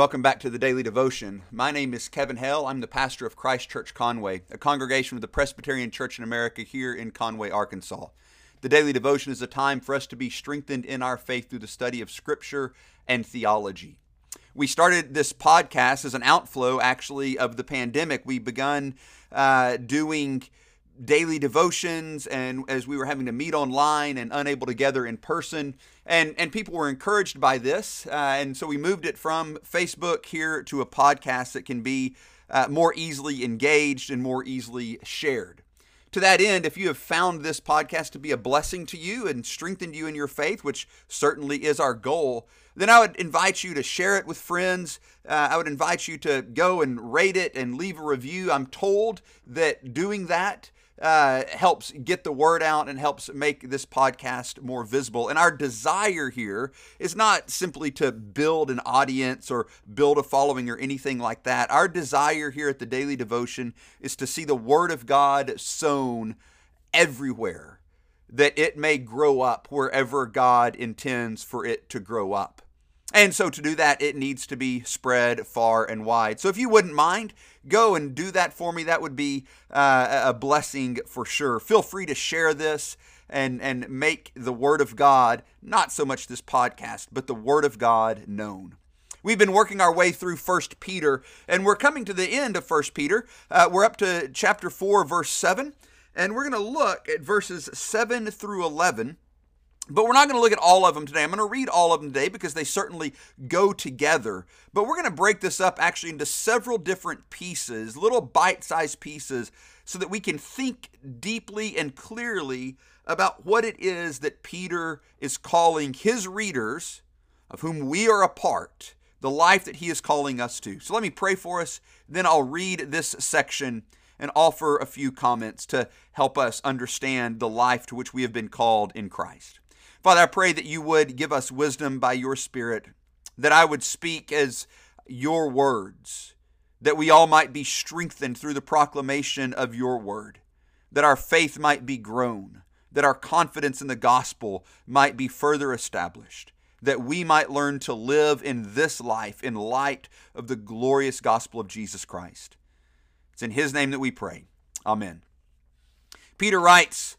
Welcome back to the Daily Devotion. My name is Kevin Hell. I'm the pastor of Christ Church Conway, a congregation of the Presbyterian Church in America here in Conway, Arkansas. The Daily Devotion is a time for us to be strengthened in our faith through the study of Scripture and theology. We started this podcast as an outflow, actually, of the pandemic. We begun uh, doing daily devotions and as we were having to meet online and unable to gather in person. And and people were encouraged by this uh, and so we moved it from facebook here to a podcast that can be uh, more easily engaged and more easily shared. To that end if you have found this podcast to be a blessing to you and strengthened you in your faith which certainly is our goal then i would invite you to share it with friends. Uh, i would invite you to go and rate it and leave a review. I'm told that doing that uh, helps get the word out and helps make this podcast more visible. And our desire here is not simply to build an audience or build a following or anything like that. Our desire here at the Daily Devotion is to see the Word of God sown everywhere, that it may grow up wherever God intends for it to grow up. And so to do that, it needs to be spread far and wide. So if you wouldn't mind, go and do that for me. That would be uh, a blessing for sure. Feel free to share this and, and make the Word of God, not so much this podcast, but the Word of God known. We've been working our way through First Peter, and we're coming to the end of First Peter. Uh, we're up to chapter 4, verse 7, and we're going to look at verses 7 through 11 but we're not going to look at all of them today. I'm going to read all of them today because they certainly go together. But we're going to break this up actually into several different pieces, little bite sized pieces, so that we can think deeply and clearly about what it is that Peter is calling his readers, of whom we are a part, the life that he is calling us to. So let me pray for us, then I'll read this section and offer a few comments to help us understand the life to which we have been called in Christ. Father, I pray that you would give us wisdom by your Spirit, that I would speak as your words, that we all might be strengthened through the proclamation of your word, that our faith might be grown, that our confidence in the gospel might be further established, that we might learn to live in this life in light of the glorious gospel of Jesus Christ. It's in his name that we pray. Amen. Peter writes,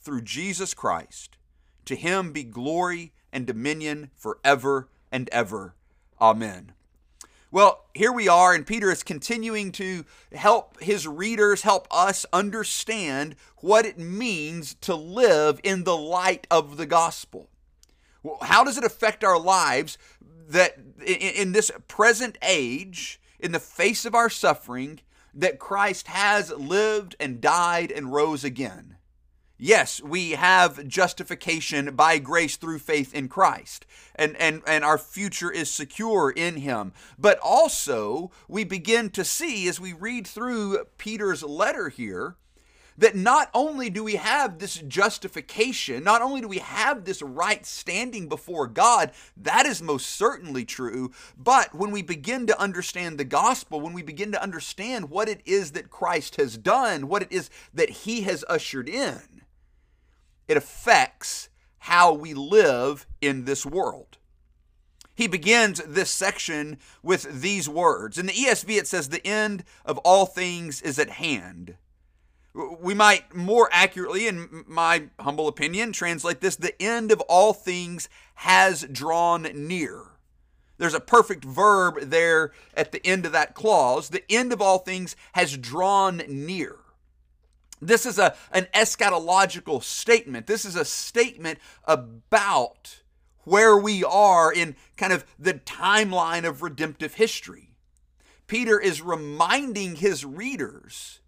through Jesus Christ. To him be glory and dominion forever and ever. Amen. Well, here we are, and Peter is continuing to help his readers, help us understand what it means to live in the light of the gospel. How does it affect our lives that in this present age, in the face of our suffering, that Christ has lived and died and rose again? Yes, we have justification by grace through faith in Christ, and, and, and our future is secure in Him. But also, we begin to see as we read through Peter's letter here that not only do we have this justification, not only do we have this right standing before God, that is most certainly true, but when we begin to understand the gospel, when we begin to understand what it is that Christ has done, what it is that He has ushered in, it affects how we live in this world. He begins this section with these words. In the ESV, it says, The end of all things is at hand. We might more accurately, in my humble opinion, translate this the end of all things has drawn near. There's a perfect verb there at the end of that clause. The end of all things has drawn near. This is a, an eschatological statement. This is a statement about where we are in kind of the timeline of redemptive history. Peter is reminding his readers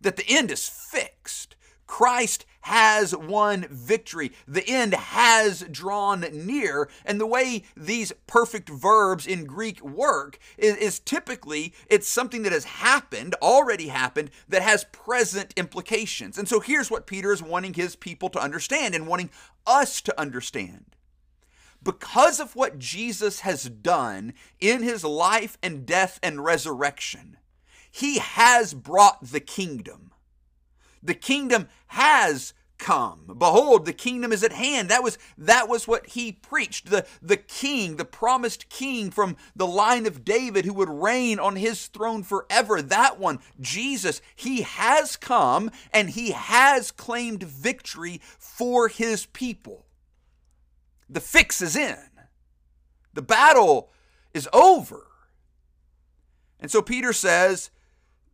that the end is fixed. Christ has won victory. The end has drawn near. And the way these perfect verbs in Greek work is, is, typically it's something that has happened, already happened, that has present implications. And so here's what Peter is wanting his people to understand and wanting us to understand. Because of what Jesus has done in his life and death and resurrection, he has brought the kingdom. The kingdom has come. Behold, the kingdom is at hand. That was that was what he preached. The the king, the promised king from the line of David who would reign on his throne forever. That one, Jesus, he has come and he has claimed victory for his people. The fix is in. The battle is over. And so Peter says,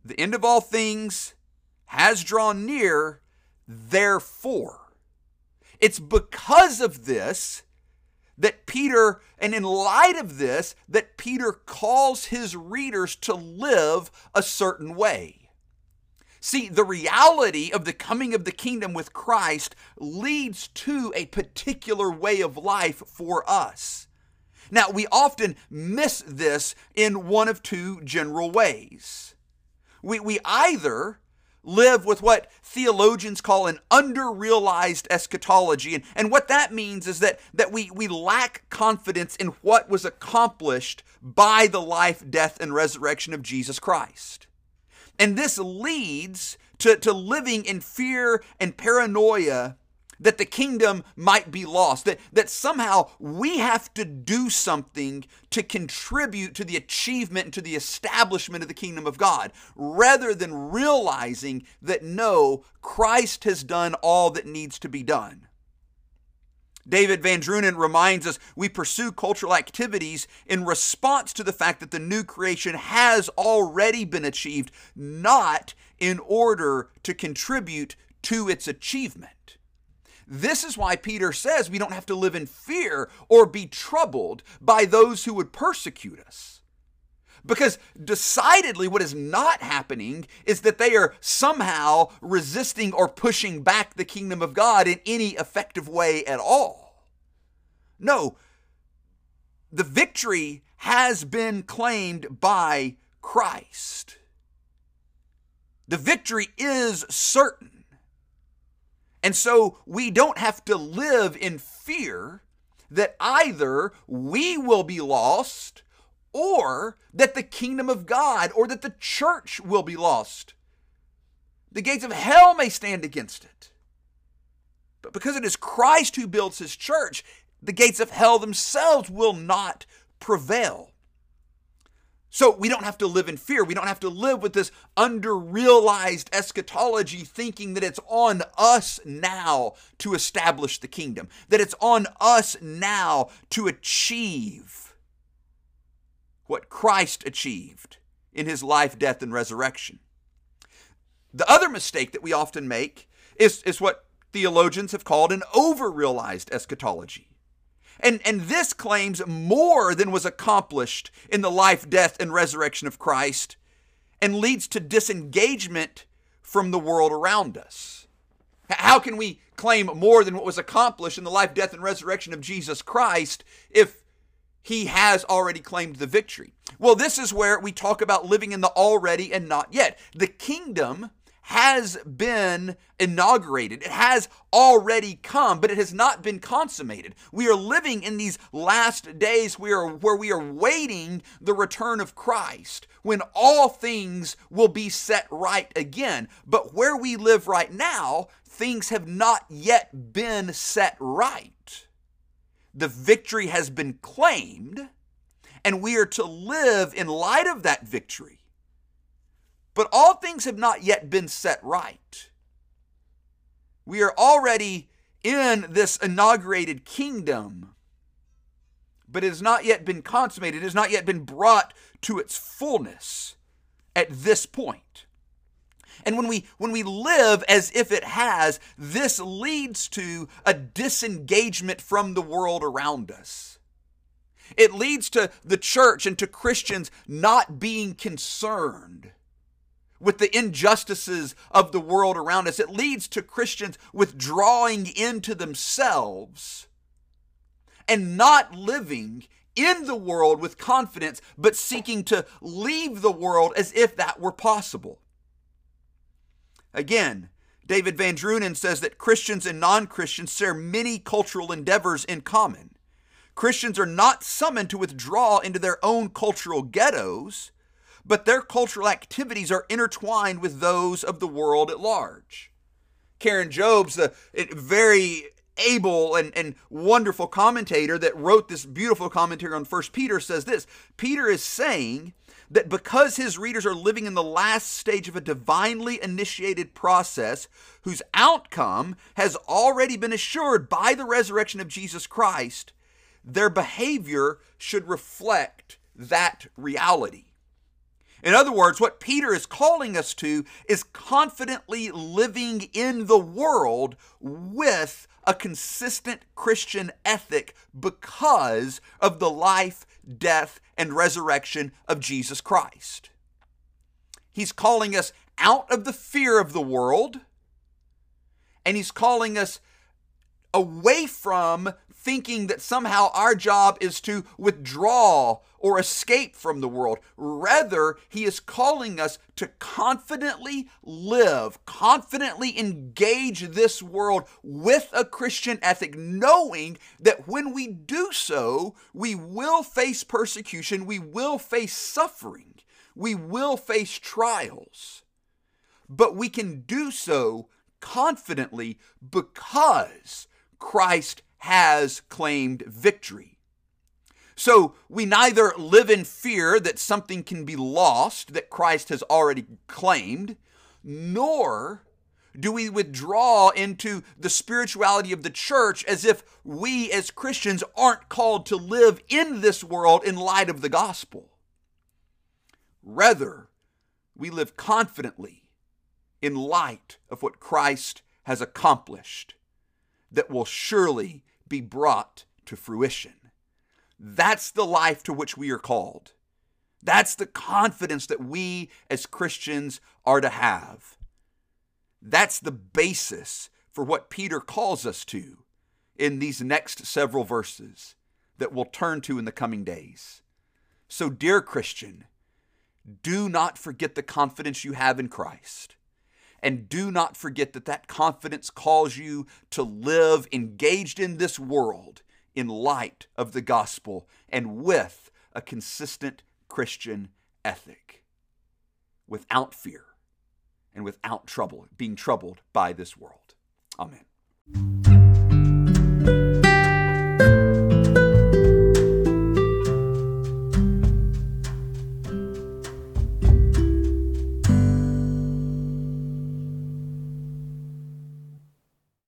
the end of all things has drawn near, therefore. It's because of this that Peter, and in light of this, that Peter calls his readers to live a certain way. See, the reality of the coming of the kingdom with Christ leads to a particular way of life for us. Now, we often miss this in one of two general ways. We, we either live with what theologians call an under-realized eschatology. And, and what that means is that, that we, we lack confidence in what was accomplished by the life, death, and resurrection of Jesus Christ. And this leads to, to living in fear and paranoia that the kingdom might be lost, that, that somehow we have to do something to contribute to the achievement and to the establishment of the kingdom of God, rather than realizing that no, Christ has done all that needs to be done. David Van Drunen reminds us we pursue cultural activities in response to the fact that the new creation has already been achieved, not in order to contribute to its achievement. This is why Peter says we don't have to live in fear or be troubled by those who would persecute us. Because decidedly, what is not happening is that they are somehow resisting or pushing back the kingdom of God in any effective way at all. No, the victory has been claimed by Christ. The victory is certain. And so we don't have to live in fear that either we will be lost or that the kingdom of God or that the church will be lost. The gates of hell may stand against it. But because it is Christ who builds his church, the gates of hell themselves will not prevail. So we don't have to live in fear. We don't have to live with this under-realized eschatology thinking that it's on us now to establish the kingdom, that it's on us now to achieve what Christ achieved in his life, death, and resurrection. The other mistake that we often make is, is what theologians have called an over-realized eschatology. And, and this claims more than was accomplished in the life, death, and resurrection of Christ and leads to disengagement from the world around us. How can we claim more than what was accomplished in the life, death, and resurrection of Jesus Christ if he has already claimed the victory? Well, this is where we talk about living in the already and not yet. The kingdom has been inaugurated. It has already come, but it has not been consummated. We are living in these last days where, where we are waiting the return of Christ, when all things will be set right again. But where we live right now, things have not yet been set right. The victory has been claimed, and we are to live in light of that victory but all things have not yet been set right. We are already in this inaugurated kingdom, but it has not yet been consummated, it has not yet been brought to its fullness at this point. And when we when we live as if it has, this leads to a disengagement from the world around us. It leads to the church and to Christians not being concerned with the injustices of the world around us. It leads to Christians withdrawing into themselves and not living in the world with confidence, but seeking to leave the world as if that were possible. Again, David Van Drunen says that Christians and non Christians share many cultural endeavors in common. Christians are not summoned to withdraw into their own cultural ghettos, but their cultural activities are intertwined with those of the world at large. Karen Jobes, the very able and, and wonderful commentator that wrote this beautiful commentary on First Peter, says this Peter is saying that because his readers are living in the last stage of a divinely initiated process whose outcome has already been assured by the resurrection of Jesus Christ, their behavior should reflect that reality. In other words, what Peter is calling us to is confidently living in the world with a consistent Christian ethic because of the life, death, and resurrection of Jesus Christ. He's calling us out of the fear of the world, and he's calling us away from thinking that somehow our job is to withdraw or escape from the world. Rather, he is calling us to confidently live, confidently engage this world with a Christian ethic, knowing that when we do so, we will face persecution, we will face suffering, we will face trials. But we can do so confidently because Christ has claimed victory. So we neither live in fear that something can be lost that Christ has already claimed, nor do we withdraw into the spirituality of the church as if we as Christians aren't called to live in this world in light of the gospel. Rather, we live confidently in light of what Christ has accomplished that will surely be brought to fruition. That's the life to which we are called. That's the confidence that we as Christians are to have. That's the basis for what Peter calls us to in these next several verses that we'll turn to in the coming days. So, dear Christian, do not forget the confidence you have in Christ. And do not forget that that confidence calls you to live engaged in this world in light of the gospel and with a consistent Christian ethic, without fear and without trouble, being troubled by this world. Amen.